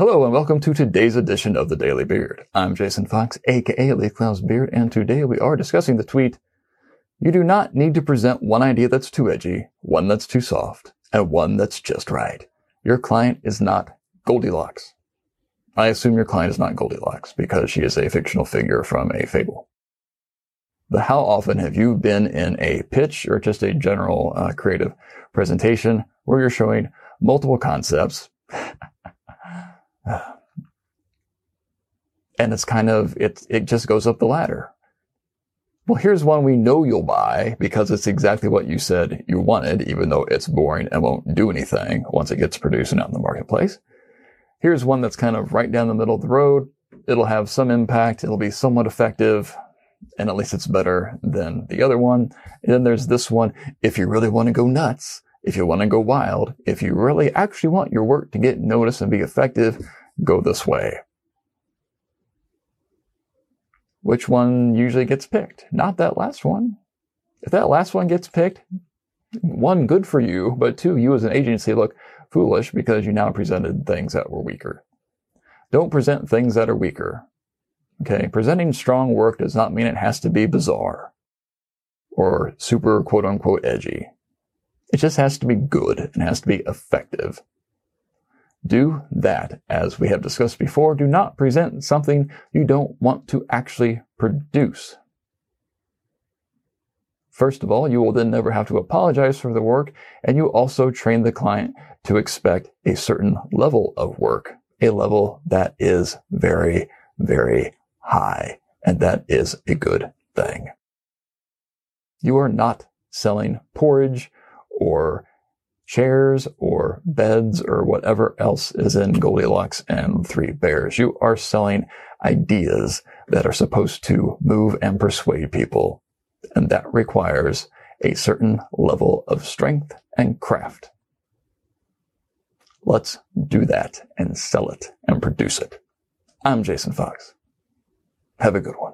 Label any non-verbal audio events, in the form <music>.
Hello and welcome to today's edition of the Daily Beard. I'm Jason Fox, aka Lee Clow's Beard, and today we are discussing the tweet, you do not need to present one idea that's too edgy, one that's too soft, and one that's just right. Your client is not Goldilocks. I assume your client is not Goldilocks because she is a fictional figure from a fable. But how often have you been in a pitch or just a general uh, creative presentation where you're showing multiple concepts <sighs> and it's kind of it it just goes up the ladder. Well, here's one we know you'll buy because it's exactly what you said you wanted, even though it's boring and won't do anything once it gets produced and out in the marketplace. Here's one that's kind of right down the middle of the road. It'll have some impact. It'll be somewhat effective. And at least it's better than the other one. And then there's this one. If you really want to go nuts, if you want to go wild, if you really actually want your work to get noticed and be effective, go this way. Which one usually gets picked? Not that last one. If that last one gets picked, one, good for you, but two, you as an agency look foolish because you now presented things that were weaker. Don't present things that are weaker. Okay. Presenting strong work does not mean it has to be bizarre or super quote unquote edgy. It just has to be good and has to be effective. Do that, as we have discussed before. Do not present something you don't want to actually produce. First of all, you will then never have to apologize for the work, and you also train the client to expect a certain level of work, a level that is very, very high, and that is a good thing. You are not selling porridge or chairs or beds or whatever else is in Goldilocks and Three Bears. You are selling ideas that are supposed to move and persuade people. And that requires a certain level of strength and craft. Let's do that and sell it and produce it. I'm Jason Fox. Have a good one.